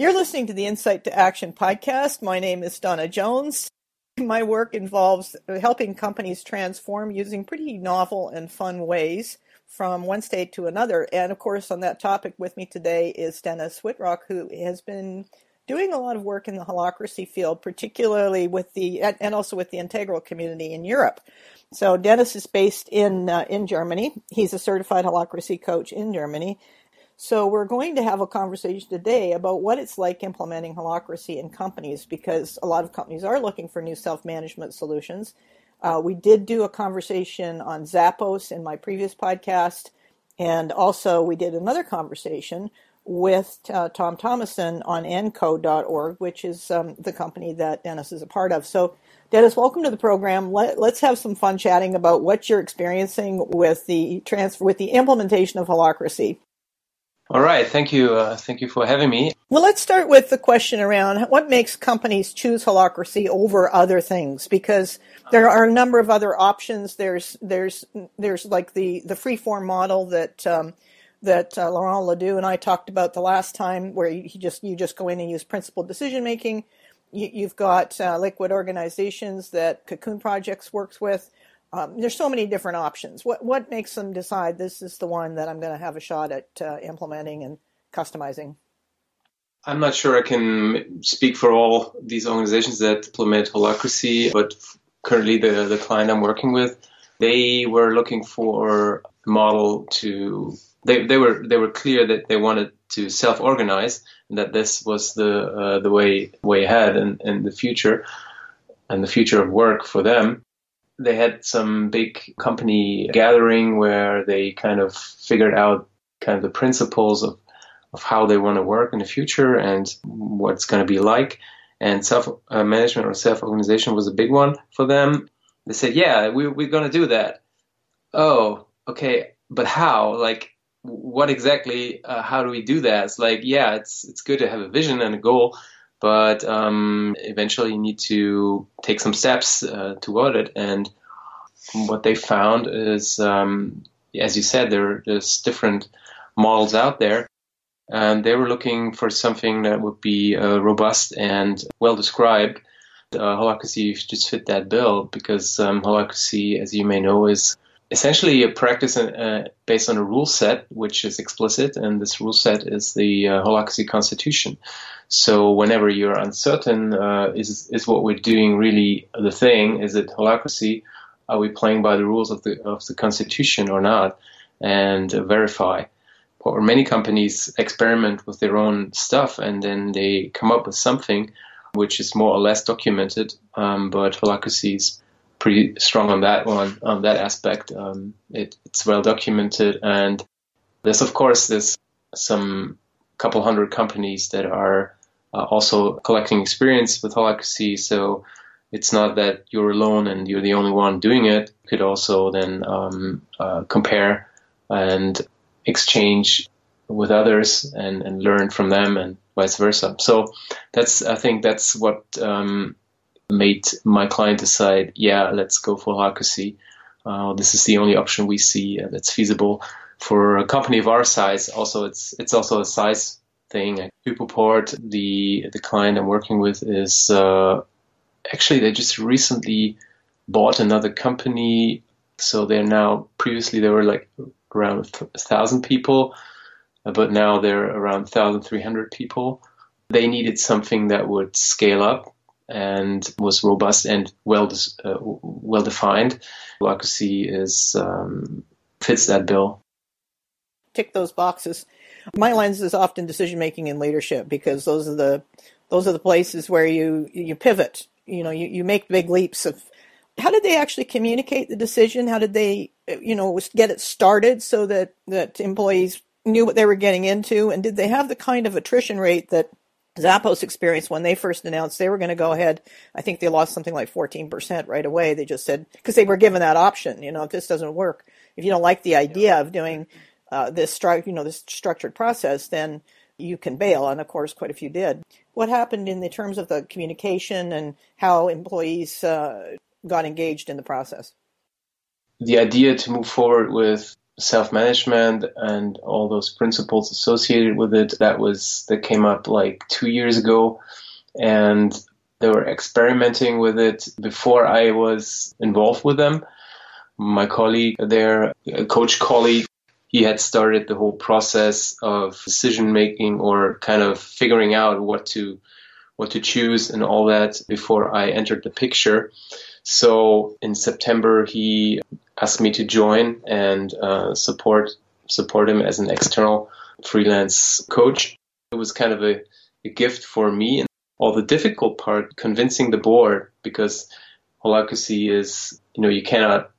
You're listening to the Insight to Action podcast. My name is Donna Jones. My work involves helping companies transform using pretty novel and fun ways from one state to another. And of course, on that topic with me today is Dennis Wittrock, who has been doing a lot of work in the holacracy field, particularly with the and also with the integral community in Europe. So Dennis is based in uh, in Germany. He's a certified holacracy coach in Germany, so we're going to have a conversation today about what it's like implementing holacracy in companies because a lot of companies are looking for new self-management solutions. Uh, we did do a conversation on Zappos in my previous podcast, and also we did another conversation with uh, Tom Thomison on encode.org, which is um, the company that Dennis is a part of. So, Dennis, welcome to the program. Let, us have some fun chatting about what you're experiencing with the transfer, with the implementation of holacracy. All right, thank you. Uh, thank you for having me. Well, let's start with the question around what makes companies choose holacracy over other things because there are a number of other options. There's there's there's like the the freeform model that um, that uh, Laurent Ledoux and I talked about the last time, where you just you just go in and use principled decision making. You, have got uh, liquid organizations that Cocoon Projects works with. Um, there's so many different options. What what makes them decide this is the one that I'm going to have a shot at uh, implementing and customizing? I'm not sure I can speak for all these organizations that implement holacracy, but currently the the client I'm working with, they were looking for a model to they they were they were clear that they wanted to self organize and that this was the uh, the way way ahead and in the future and the future of work for them they had some big company gathering where they kind of figured out kind of the principles of, of how they want to work in the future and what it's going to be like. And self uh, management or self organization was a big one for them. They said, Yeah, we, we're going to do that. Oh, okay. But how? Like, what exactly, uh, how do we do that? It's like, yeah, it's, it's good to have a vision and a goal, but um, eventually you need to take some steps uh, toward it. And what they found is, um, as you said, there, there's different models out there. And they were looking for something that would be uh, robust and well described. Uh, holacracy just fit that bill because um, holacracy, as you may know, is essentially a practice uh, based on a rule set which is explicit, and this rule set is the uh, holacracy constitution. So whenever you're uncertain, uh, is is what we're doing really the thing? Is it holacracy? Are we playing by the rules of the of the constitution or not? And verify. Or many companies experiment with their own stuff, and then they come up with something which is more or less documented. Um, but holacracy is pretty strong on that one, on that aspect. Um, it, it's well documented, and there's of course there's some couple hundred companies that are uh, also collecting experience with holacracy. So it's not that you're alone and you're the only one doing it. You could also then um, uh, compare and exchange with others and, and learn from them and vice versa. So that's I think that's what um, made my client decide, yeah, let's go for holacracy. Uh, this is the only option we see uh, that's feasible for a company of our size. Also, it's it's also a size thing. Hypoport, the the client I'm working with, is uh, actually they just recently bought another company. So they're now previously they were like around a thousand people, but now they're around 1,300 people. They needed something that would scale up and was robust and well uh, well defined. Holacracy is um, fits that bill. Tick those boxes. My lens is often decision making and leadership because those are the those are the places where you you pivot. You know, you, you make big leaps of how did they actually communicate the decision? How did they, you know, get it started so that that employees knew what they were getting into? And did they have the kind of attrition rate that Zappos experience when they first announced they were going to go ahead. I think they lost something like 14% right away. They just said, because they were given that option, you know, if this doesn't work, if you don't like the idea of doing uh, this, stru- you know, this structured process, then you can bail. And of course, quite a few did. What happened in the terms of the communication and how employees uh, got engaged in the process? The idea to move forward with self management and all those principles associated with it. That was that came up like two years ago, and they were experimenting with it before I was involved with them. My colleague there, coach colleague, he had started the whole process of decision making or kind of figuring out what to what to choose and all that before I entered the picture. So in September, he asked me to join and uh, support support him as an external freelance coach. It was kind of a, a gift for me. And all the difficult part, convincing the board, because holacracy is, you know, you cannot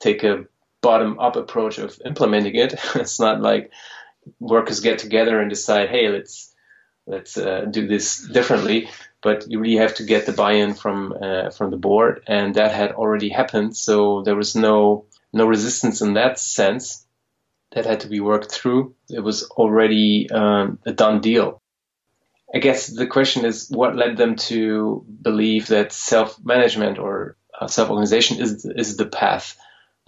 take a bottom up approach of implementing it. it's not like workers get together and decide, hey, let's let's uh, do this differently. But you really have to get the buy-in from uh, from the board, and that had already happened. So there was no no resistance in that sense. That had to be worked through. It was already um, a done deal. I guess the question is what led them to believe that self-management or uh, self-organization is is the path.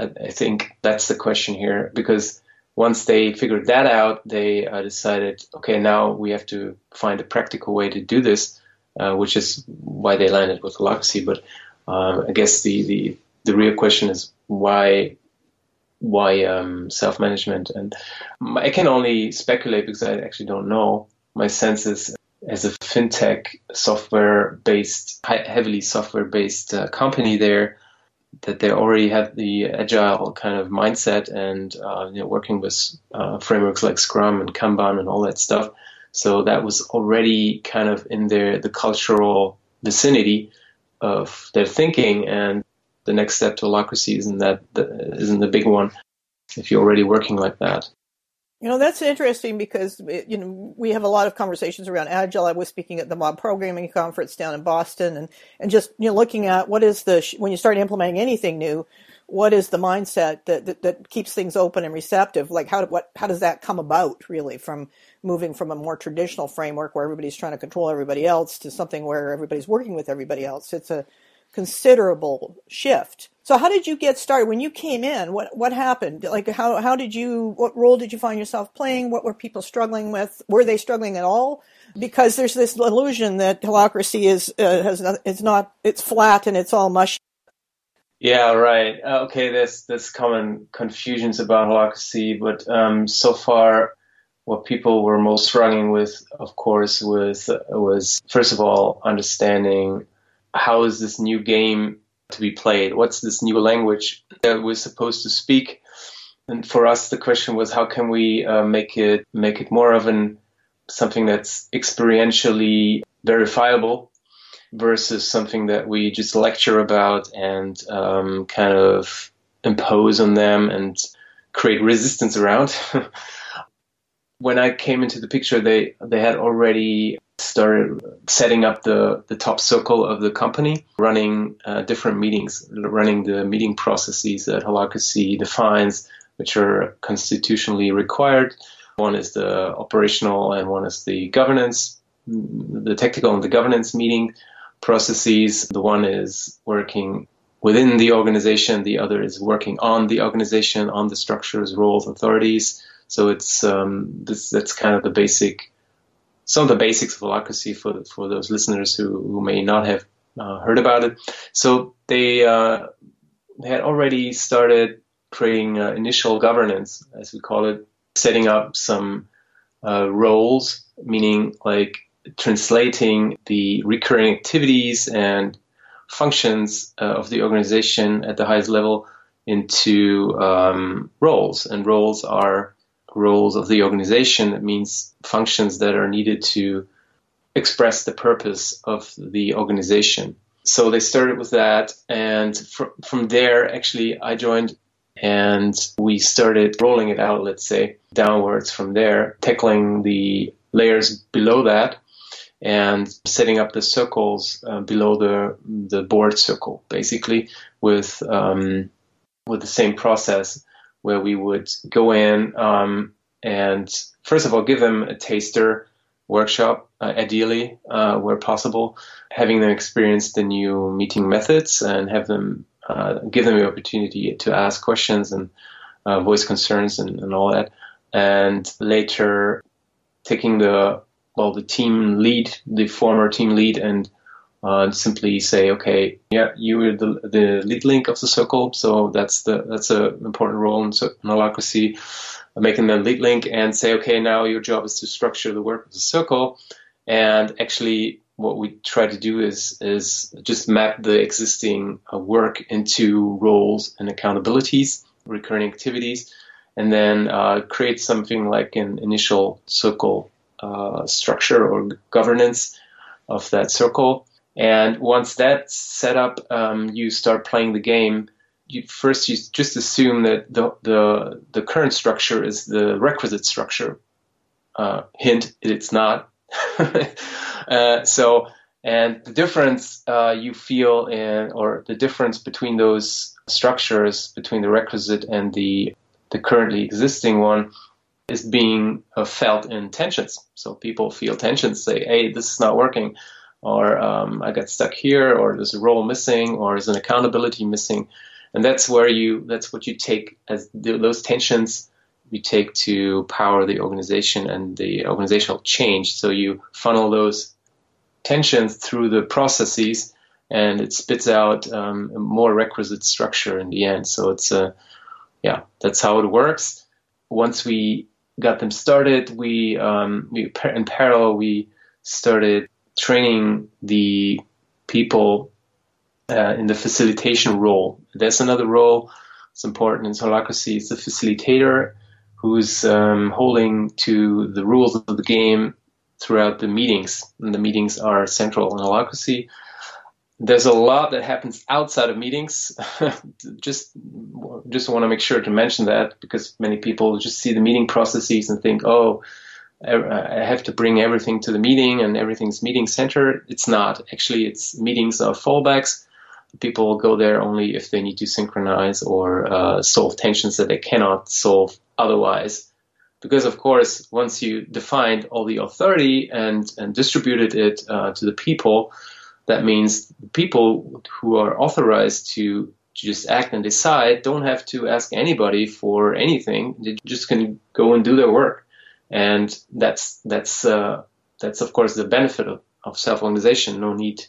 I, think that's the question here because once they figured that out, they uh, decided, okay, now we have to find a practical way to do this, uh, which is why they landed with Holacracy. But um, I guess the, the the real question is why why um, self management and I can only speculate because I actually don't know. My sense is as a fintech software based, heavily software based uh, company there, that they already have the agile kind of mindset and uh, you know, working with uh, frameworks like Scrum and Kanban and all that stuff. So that was already kind of in their the cultural vicinity of their thinking, and the next step to holacracy isn't that isn't the big one if you're already working like that. You know, that's interesting because, you know, we have a lot of conversations around Agile. I was speaking at the Mob Programming Conference down in Boston and, and just, you know, looking at what is the, when you start implementing anything new, what is the mindset that, that, that keeps things open and receptive? Like how, what, how does that come about really from moving from a more traditional framework where everybody's trying to control everybody else to something where everybody's working with everybody else? It's a considerable shift. So how did you get started when you came in? What what happened? Like how how did you what role did you find yourself playing? What were people struggling with? Were they struggling at all? Because there's this illusion that holacracy is uh, has not, it's not it's flat and it's all mush. Yeah, right. Uh, okay, there's there's common confusions about holacracy, but um, so far, what people were most struggling with, of course, was was first of all understanding how is this new game to be played? What's this new language that we're supposed to speak? And for us, the question was, how can we uh, make it make it more of an something that's experientially verifiable versus something that we just lecture about and um, kind of impose on them and create resistance around. when I came into the picture, they they had already started setting up the, the top circle of the company, running uh, different meetings, running the meeting processes that Holacracy defines, which are constitutionally required. One is the operational and one is the governance, the technical and the governance meeting processes. The one is working within the organization, the other is working on the organization, on the structures, roles, authorities. So it's um, this, that's kind of the basic some of the basics of holacracy for for those listeners who, who may not have uh, heard about it. So they uh, had already started creating uh, initial governance, as we call it, setting up some uh, roles, meaning like translating the recurring activities and functions uh, of the organization at the highest level into um, roles, and roles are roles of the organization. It means functions that are needed to express the purpose of the organization. So they started with that, and fr- from there, actually, I joined and we started rolling it out, let's say, downwards from there, tackling the layers below that and setting up the circles uh, below the the board circle, basically with um, with the same process where we would go in um, and first of all give them a taster workshop, uh, ideally uh, where possible, having them experience the new meeting methods and have them uh, give them the opportunity to ask questions and uh, voice concerns and, and all that. And later taking the well the team lead, the former team lead, and uh, simply say, okay, yeah, you are the, the lead link of the circle, so that's the that's an important role in, in holacracy, making them lead link, and say, okay, now your job is to structure the work of the circle, and actually what we try to do is is just map the existing uh, work into roles and accountabilities, recurring activities, and then uh, create something like an initial circle uh, structure or governance of that circle and once that's set up, um, you start playing the game. You, first, you just assume that the, the, the current structure is the requisite structure. Uh, hint, it's not. uh, so, and the difference uh, you feel in, or the difference between those structures, between the requisite and the the currently existing one, is being uh, felt in tensions. So people feel tensions, say, "Hey, this is not working." Or um, I got stuck here, or there's a role missing, or there's an accountability missing, and that's where you that's what you take as the, those tensions you take to power the organization and the organizational change. So you funnel those tensions through the processes, and it spits out um, a more requisite structure in the end. So it's a yeah, that's how it works. Once we got them started, we um, we in parallel we started training the people uh, in the facilitation role. There's another role that's important in holacracy. It's the facilitator who's um, holding to the rules of the game throughout the meetings. And the meetings are central in holacracy. There's a lot that happens outside of meetings. just just want to make sure to mention that because many people just see the meeting processes and think, oh, I have to bring everything to the meeting and everything's meeting center. It's not. Actually, it's meetings are fallbacks. People go there only if they need to synchronize or uh, solve tensions that they cannot solve otherwise. Because, of course, once you defined all the authority and, and distributed it uh, to the people, that means people who are authorized to just act and decide don't have to ask anybody for anything. They just can go and do their work and that's that's uh, that's of course the benefit of, of self-organization. No need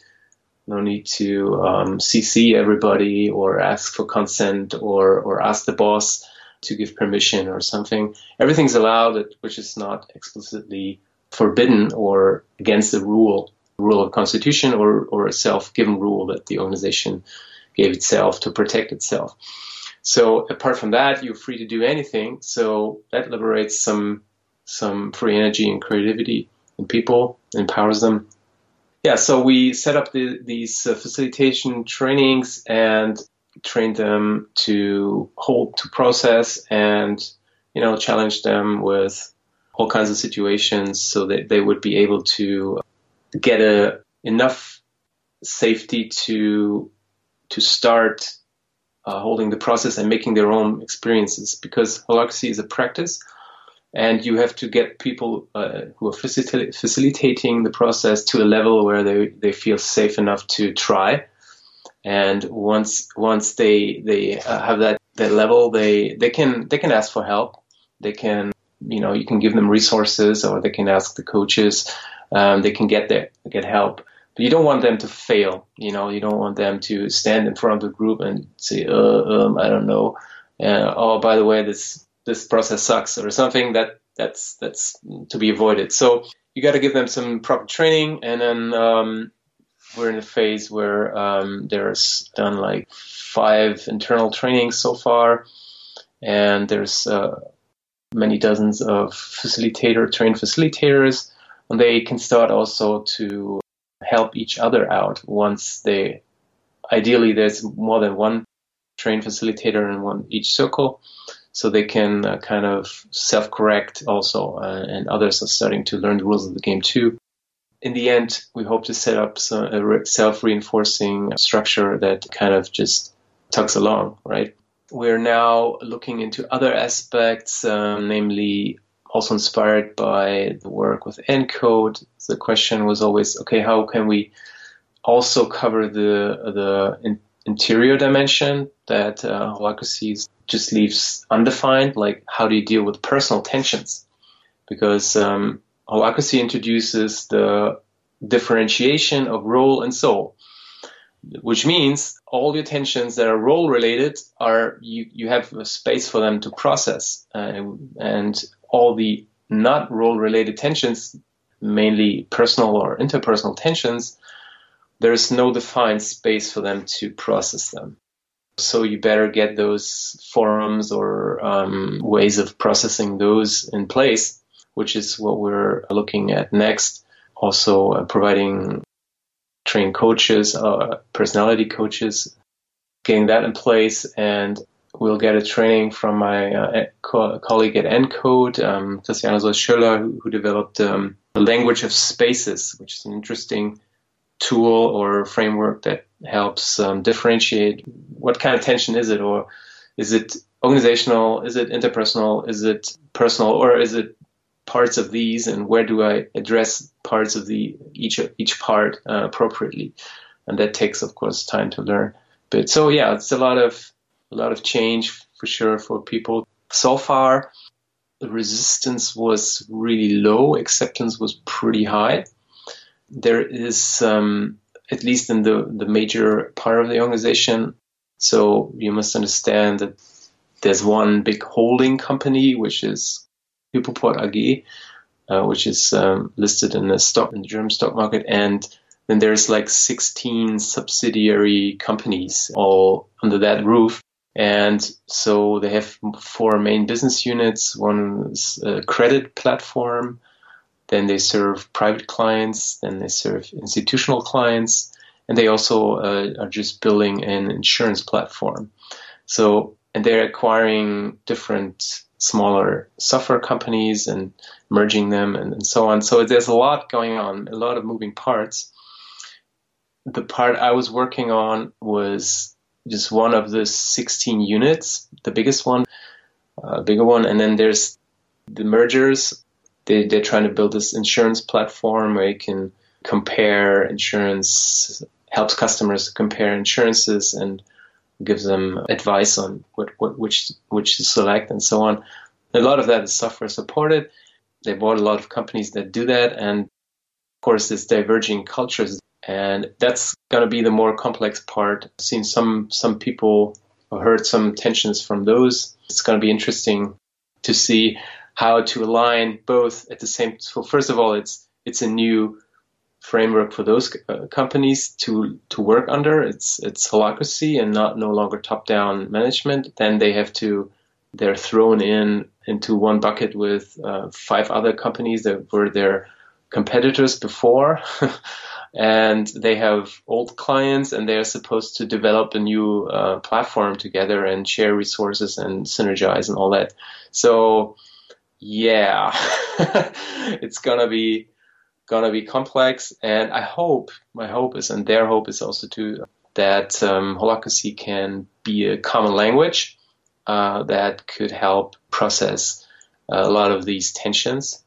no need to um, CC everybody or ask for consent or or ask the boss to give permission or something. Everything's allowed, which is not explicitly forbidden or against the rule, rule of constitution or or a self-given rule that the organization gave itself to protect itself. So apart from that, you're free to do anything. So that liberates some some free energy and creativity in people, empowers them. Yeah, so we set up the, these uh, facilitation trainings and trained them to hold, to process, and you know challenge them with all kinds of situations so that they would be able to get a enough safety to to start uh, holding the process and making their own experiences because holacracy is a practice and you have to get people uh, who are facil- facilitating the process to a level where they, they feel safe enough to try. And once once they they uh, have that, that level, they they can they can ask for help. They can you know you can give them resources, or they can ask the coaches. Um, they can get there get help. But you don't want them to fail. You know you don't want them to stand in front of the group and say, uh, um, I don't know. Uh, oh, by the way, this this process sucks or something that that's that's to be avoided. So you got to give them some proper training, and then um, we're in a phase where um, there's done like five internal trainings so far, and there's uh, many dozens of facilitator trained facilitators, and they can start also to help each other out once they. Ideally, there's more than one trained facilitator in one each circle so they can uh, kind of self-correct also, uh, and others are starting to learn the rules of the game too. In the end, we hope to set up a self-reinforcing structure that kind of just tugs along, right? We're now looking into other aspects, um, namely also inspired by the work with ENCODE. The question was always, okay, how can we also cover the the interior dimension that uh, holacracy just leaves undefined. Like, how do you deal with personal tensions? Because um, holacracy introduces the differentiation of role and soul, which means all your tensions that are role related are you, you have a space for them to process, uh, and all the not role related tensions, mainly personal or interpersonal tensions, there is no defined space for them to process them. So you better get those forums or um, ways of processing those in place, which is what we're looking at next. Also, uh, providing trained coaches, uh, personality coaches, getting that in place, and we'll get a training from my uh, co- colleague at ENCODE, um, Christiane Schöller, who, who developed um, the language of spaces, which is an interesting tool or framework that helps um, differentiate what kind of tension is it, or is it organizational, is it interpersonal, is it personal, or is it parts of these, and where do I address parts of the each each part uh, appropriately? And that takes, of course, time to learn. But so yeah, it's a lot of a lot of change for sure for people. So far, the resistance was really low, acceptance was pretty high there is, um, at least in the, the major part of the organization, so you must understand that there's one big holding company, which is Hypoport AG, uh, which is um, listed in the stock in the German stock market, and then there's like 16 subsidiary companies all under that roof. And so they have four main business units. One is a credit platform, then they serve private clients, then they serve institutional clients, and they also uh, are just building an insurance platform. So, and they're acquiring different smaller software companies and merging them and, and so on. So there's a lot going on, a lot of moving parts. The part I was working on was just one of the 16 units, the biggest one, uh, bigger one, and then there's the mergers they, they're trying to build this insurance platform where you can compare insurance, helps customers compare insurances and gives them advice on what, what which which to select and so on. A lot of that is software supported. They bought a lot of companies that do that, and of course, there's diverging cultures, and that's going to be the more complex part. I've seen some some people heard some tensions from those. It's going to be interesting to see how to align both at the same. Time. So first of all, it's it's a new framework for those uh, companies to to work under. It's it's holacracy and not no longer top down management. Then they have to they're thrown in into one bucket with uh, five other companies that were their competitors before. and they have old clients and they're supposed to develop a new uh, platform together and share resources and synergize and all that. So yeah, it's gonna be gonna be complex, and I hope my hope is, and their hope is also to that um, holacracy can be a common language uh, that could help process a lot of these tensions.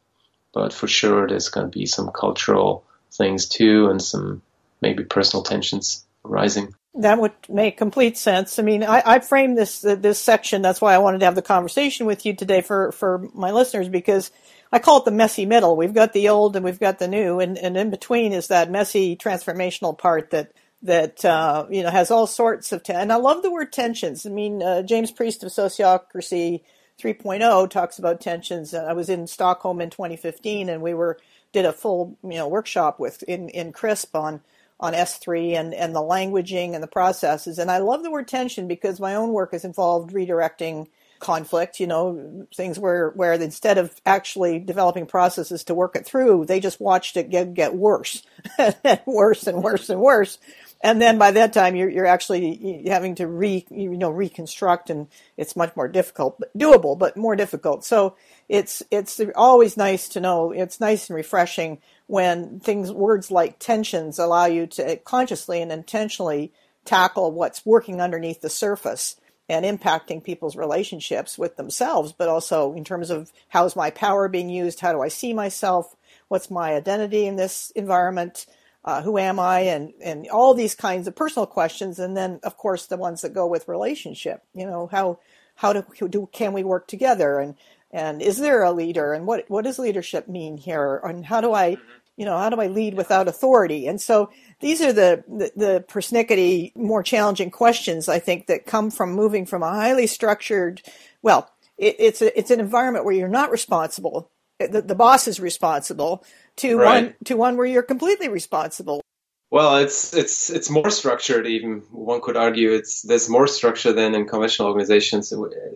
But for sure, there's to be some cultural things too, and some maybe personal tensions rising. That would make complete sense. I mean, I, I framed this this section. That's why I wanted to have the conversation with you today for for my listeners because I call it the messy middle. We've got the old and we've got the new, and and in between is that messy transformational part that that uh, you know has all sorts of ten- and I love the word tensions. I mean, uh, James Priest of Sociocracy 3.0 talks about tensions. I was in Stockholm in 2015, and we were did a full you know workshop with in in CRISP on on S3 and, and the languaging and the processes. And I love the word tension because my own work has involved redirecting conflict, you know, things where, where instead of actually developing processes to work it through, they just watched it get, get worse and worse and worse and worse. And then by that time, you're, you're actually having to re, you know, reconstruct and it's much more difficult, but doable, but more difficult. So it's, it's always nice to know, it's nice and refreshing when things, words like tensions allow you to consciously and intentionally tackle what's working underneath the surface and impacting people's relationships with themselves, but also in terms of how's my power being used? How do I see myself? What's my identity in this environment? uh, who am I, and and all these kinds of personal questions, and then of course the ones that go with relationship. You know how how do, do can we work together, and and is there a leader, and what what does leadership mean here, and how do I mm-hmm. you know how do I lead without authority, and so these are the, the, the persnickety, more challenging questions I think that come from moving from a highly structured, well, it, it's a, it's an environment where you're not responsible. The, the boss is responsible to right. one to one where you're completely responsible. Well, it's it's it's more structured. Even one could argue it's there's more structure than in conventional organizations.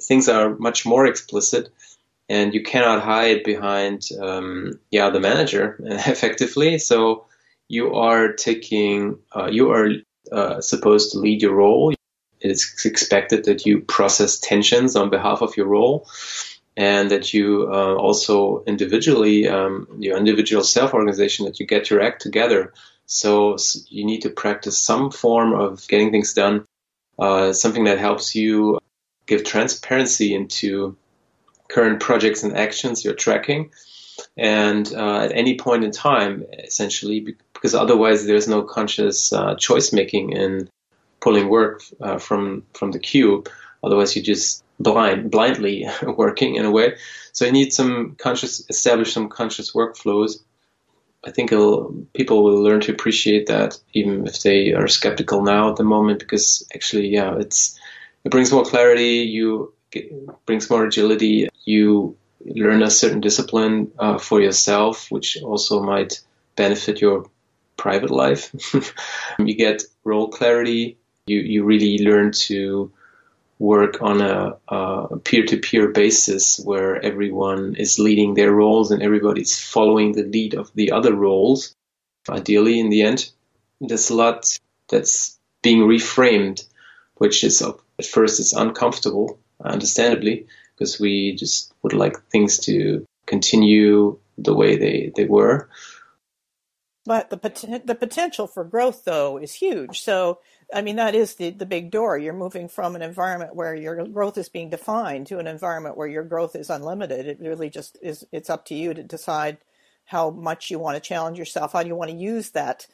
Things are much more explicit, and you cannot hide behind um, yeah the manager effectively. So you are taking uh, you are uh, supposed to lead your role. It's expected that you process tensions on behalf of your role and that you uh, also individually, um, your individual self organization, that you get your act together. So, so, you need to practice some form of getting things done, uh, something that helps you give transparency into current projects and actions you're tracking. And uh, at any point in time, essentially, because otherwise there's no conscious uh, choice making in pulling work uh, from from the queue. Otherwise, you just blind blindly working in a way. So you need some conscious establish some conscious workflows. I think people will learn to appreciate that even if they are skeptical now at the moment because actually yeah it's it brings more clarity you get, brings more agility you learn a certain discipline uh, for yourself which also might benefit your private life you get role clarity you you really learn to work on a, a, peer-to-peer basis where everyone is leading their roles and everybody's following the lead of the other roles. Ideally, in the end, there's a lot that's being reframed, which is at first is uncomfortable, understandably, because we just would like things to continue the way they, they were. But the pot- the potential for growth, though, is huge. So I mean, that is the, the big door. You're moving from an environment where your growth is being defined to an environment where your growth is unlimited. It really just is, it's up to you to decide how much you want to challenge yourself. How you want to use that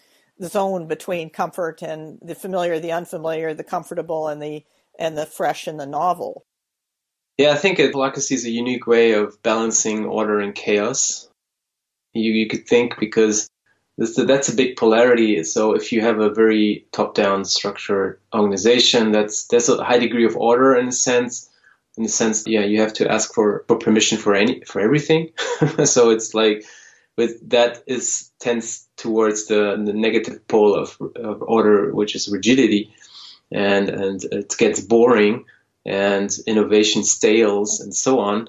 zone between comfort and the familiar, the unfamiliar, the comfortable and the, and the fresh and the novel? Yeah, I think Holacracy is a unique way of balancing order and chaos. You, you could think because that's a big polarity. So if you have a very top-down structured organization, that's there's a high degree of order in a sense. In the sense, yeah, you have to ask for, for permission for any for everything. so it's like, with that is tends towards the, the negative pole of, of order, which is rigidity, and and it gets boring, and innovation stales, and so on.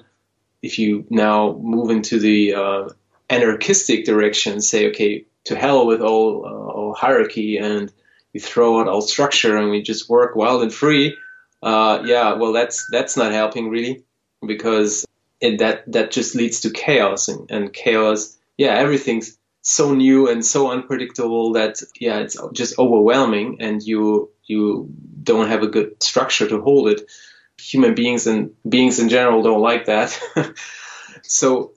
If you now move into the uh, anarchistic direction, say, okay, to hell with all, uh, all hierarchy and we throw out all structure and we just work wild and free, uh, yeah, well, that's that's not helping really because it, that that just leads to chaos and, and chaos. Yeah, everything's so new and so unpredictable that yeah, it's just overwhelming, and you you don't have a good structure to hold it. Human beings and beings in general don't like that. so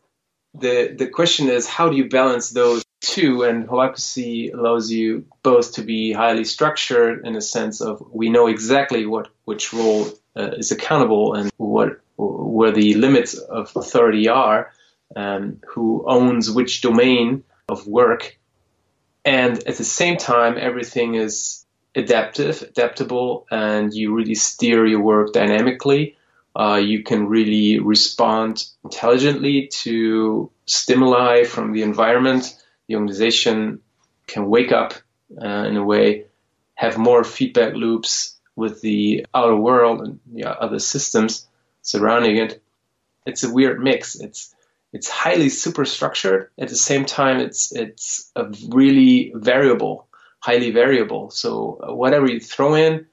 the the question is, how do you balance those two, and holacracy allows you both to be highly structured in a sense of we know exactly what which role uh, is accountable and what where the limits of authority are, um, who owns which domain of work, and at the same time everything is adaptive, adaptable, and you really steer your work dynamically. Uh, you can really respond intelligently to stimuli from the environment the organization can wake up uh, in a way, have more feedback loops with the outer world and the other systems surrounding it. It's a weird mix. It's it's highly superstructured. At the same time, it's it's a really variable, highly variable. So uh, whatever you throw in,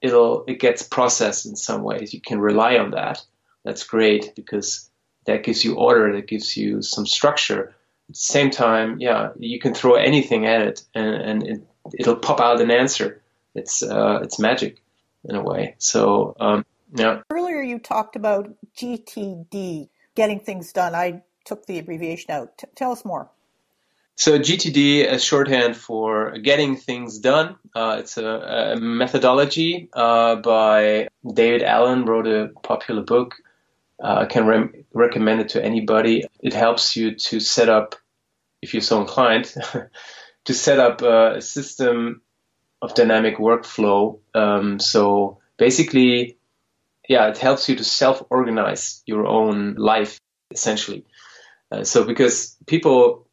it'll it gets processed in some ways. You can rely on that. That's great because that gives you order. That gives you some structure At the same time, yeah, you can throw anything at it and, and it, it'll pop out an answer. It's uh, it's magic in a way. So um, yeah. Earlier you talked about GTD, getting things done. I took the abbreviation out. T- tell us more. So GTD is shorthand for getting things done. Uh, it's a, a methodology uh, by David Allen, wrote a popular book. Uh, I can re- recommend it to anybody. It helps you to set up, if you're so inclined, to set up a system of dynamic workflow. Um, so basically, yeah, it helps you to self-organize your own life, essentially. Uh, so because people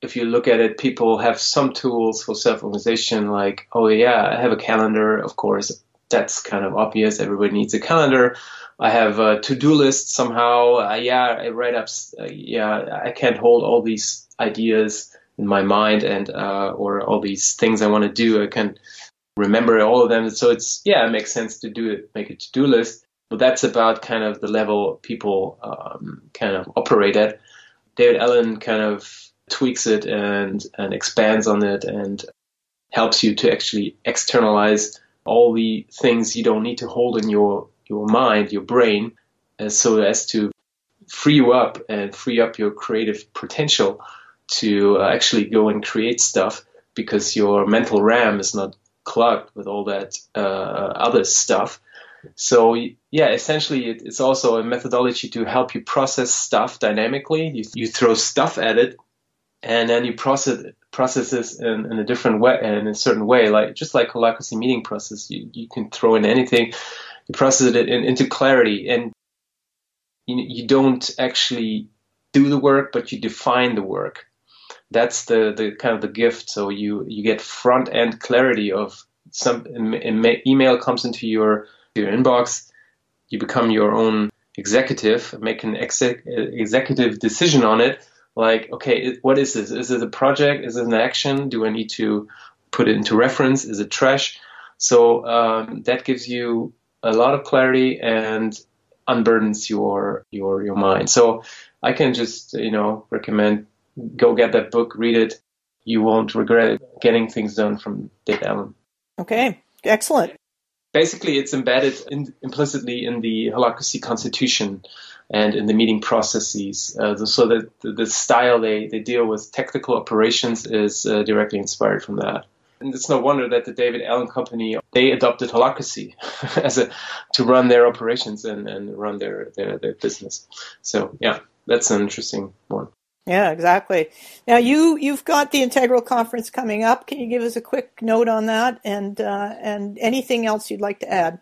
if you look at it, people have some tools for self-organization, like, oh yeah, I have a calendar. Of course, that's kind of obvious. Everybody needs a calendar. I have a to-do list somehow. Uh, yeah, I write up. Uh, yeah, I can't hold all these ideas in my mind and uh, or all these things I want to do. I can remember all of them. So it's yeah, it makes sense to do it, make a to-do list. But that's about kind of the level people um, kind of operate at. David Allen kind of tweaks it and, and expands on it and helps you to actually externalize all the things you don't need to hold in your, your mind, your brain, as so as to free you up and free up your creative potential to uh, actually go and create stuff because your mental RAM is not clogged with all that uh, other stuff. So yeah, essentially it's also a methodology to help you process stuff dynamically. You, you throw stuff at it and then you process processes in, in a different way and in a certain way like just like holacracy meeting process. You, you can throw in anything you process it in, into clarity. And you, you don't actually do the work but you define the work. That's the, the kind of the gift. So you you get front end clarity of some email comes into your your inbox. You become your own executive make an exec, executive decision on it like, okay, what is this? Is it a project? Is it an action? Do I need to put it into reference? Is it trash? So um, that gives you a lot of clarity and unburdens your your your mind. So I can just you know recommend go get that book, read it. You won't regret it. Getting things done from Dave Allen. Okay, excellent. Basically, it's embedded in, implicitly in the Holacracy Constitution and in the meeting processes. Uh, so that the, the, style they, they deal with technical operations is uh, directly inspired from that. And it's no wonder that the David Allen Company they adopted Holacracy as a to run their operations and, and run their, their, their business. So yeah, that's an interesting one. Yeah, exactly. Now you you've got the Integral conference coming up. Can you give us a quick note on that and uh, and anything else you'd like to add?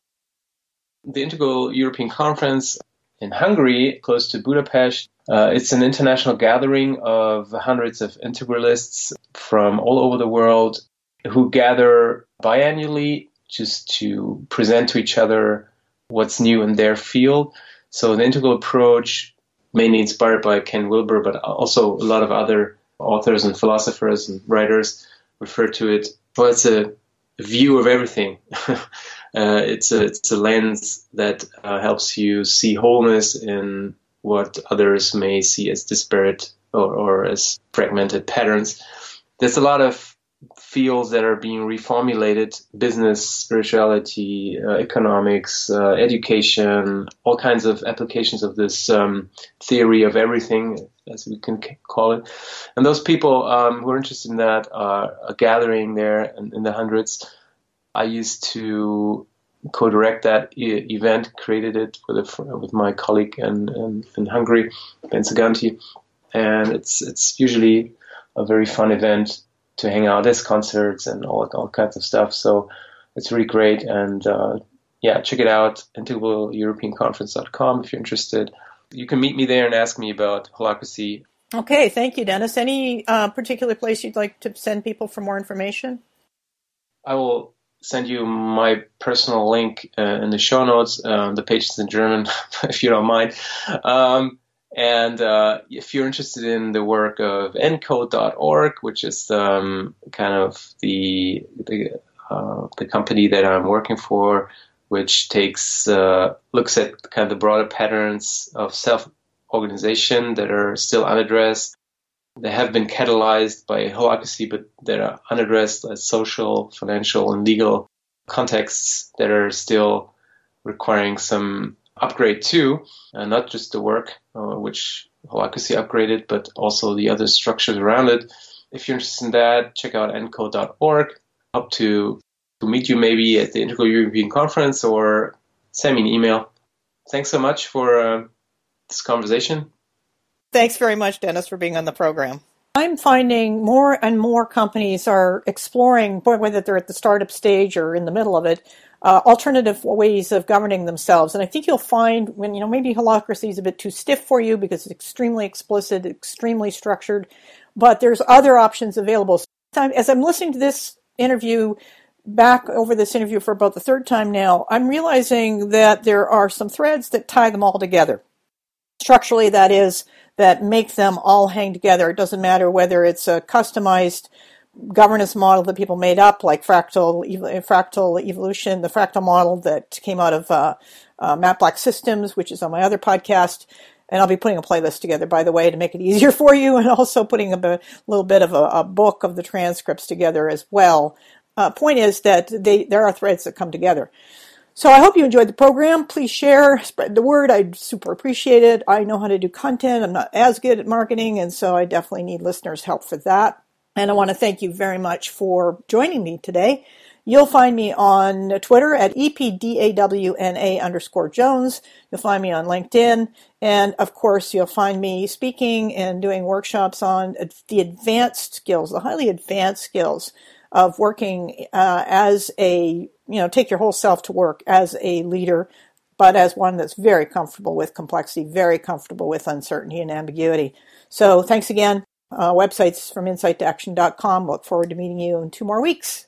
The Integral European Conference in Hungary, close to Budapest. Uh, it's an international gathering of hundreds of integralists from all over the world who gather biannually just to present to each other what's new in their field. So the integral approach, mainly inspired by Ken Wilber, but also a lot of other authors and philosophers and writers refer to it. Well, it's a view of everything. Uh, it's a it's a lens that uh, helps you see wholeness in what others may see as disparate or, or as fragmented patterns. There's a lot of fields that are being reformulated: business, spirituality, uh, economics, uh, education, all kinds of applications of this um, theory of everything, as we can call it. And those people um, who are interested in that are gathering there in, in the hundreds I used to co-direct that e- event, created it with a, with my colleague in, in, in Hungary, Bence Ganti, and it's it's usually a very fun event to hang out. There's concerts and all all kinds of stuff, so it's really great. And uh, yeah, check it out, integraleuropeanconference.com if you're interested. You can meet me there and ask me about holacracy. Okay, thank you, Dennis. Any uh, particular place you'd like to send people for more information? I will send you my personal link uh, in the show notes. Um, the page is in German, if you don't mind. Um, and uh, if you're interested in the work of encode.org, which is um, kind of the the, uh, the, company that I'm working for, which takes uh, looks at kind of the broader patterns of self organization that are still unaddressed they have been catalyzed by holacracy, but they are unaddressed social, financial, and legal contexts that are still requiring some upgrade too, and not just the work uh, which holacracy upgraded, but also the other structures around it. if you're interested in that, check out encode.org. Hope to, to meet you maybe at the Integral European Conference or send me an email. Thanks so much for uh, this conversation. Thanks very much, Dennis, for being on the program. I'm finding more and more companies are exploring, whether they're at the startup stage or in the middle of it, uh, alternative ways of governing themselves. And I think you'll find when, you know, maybe holacracy is a bit too stiff for you because it's extremely explicit, extremely structured, but there's other options available. As I'm listening to this interview, back over this interview for about the third time now, I'm realizing that there are some threads that tie them all together. Structurally, that is, that make them all hang together. It doesn't matter whether it's a customized governance model that people made up, like fractal fractal evolution, the fractal model that came out of uh, uh, Systems, which is on my other podcast. And I'll be putting a playlist together, by the way, to make it easier for you, and also putting a, a little bit of a, a, book of the transcripts together as well. Uh, point is that they, there are threads that come together. So I hope you enjoyed the program. Please share, spread the word. I'd super appreciate it. I know how to do content. I'm not as good at marketing, and so I definitely need listeners' help for that. And I want to thank you very much for joining me today. You'll find me on Twitter at EPDAWNA underscore Jones. You'll find me on LinkedIn. And of course, you'll find me speaking and doing workshops on the advanced skills, the highly advanced skills of working uh, as a you know, take your whole self to work as a leader, but as one that's very comfortable with complexity, very comfortable with uncertainty and ambiguity. So thanks again. Uh, websites from insight to action.com. Look forward to meeting you in two more weeks.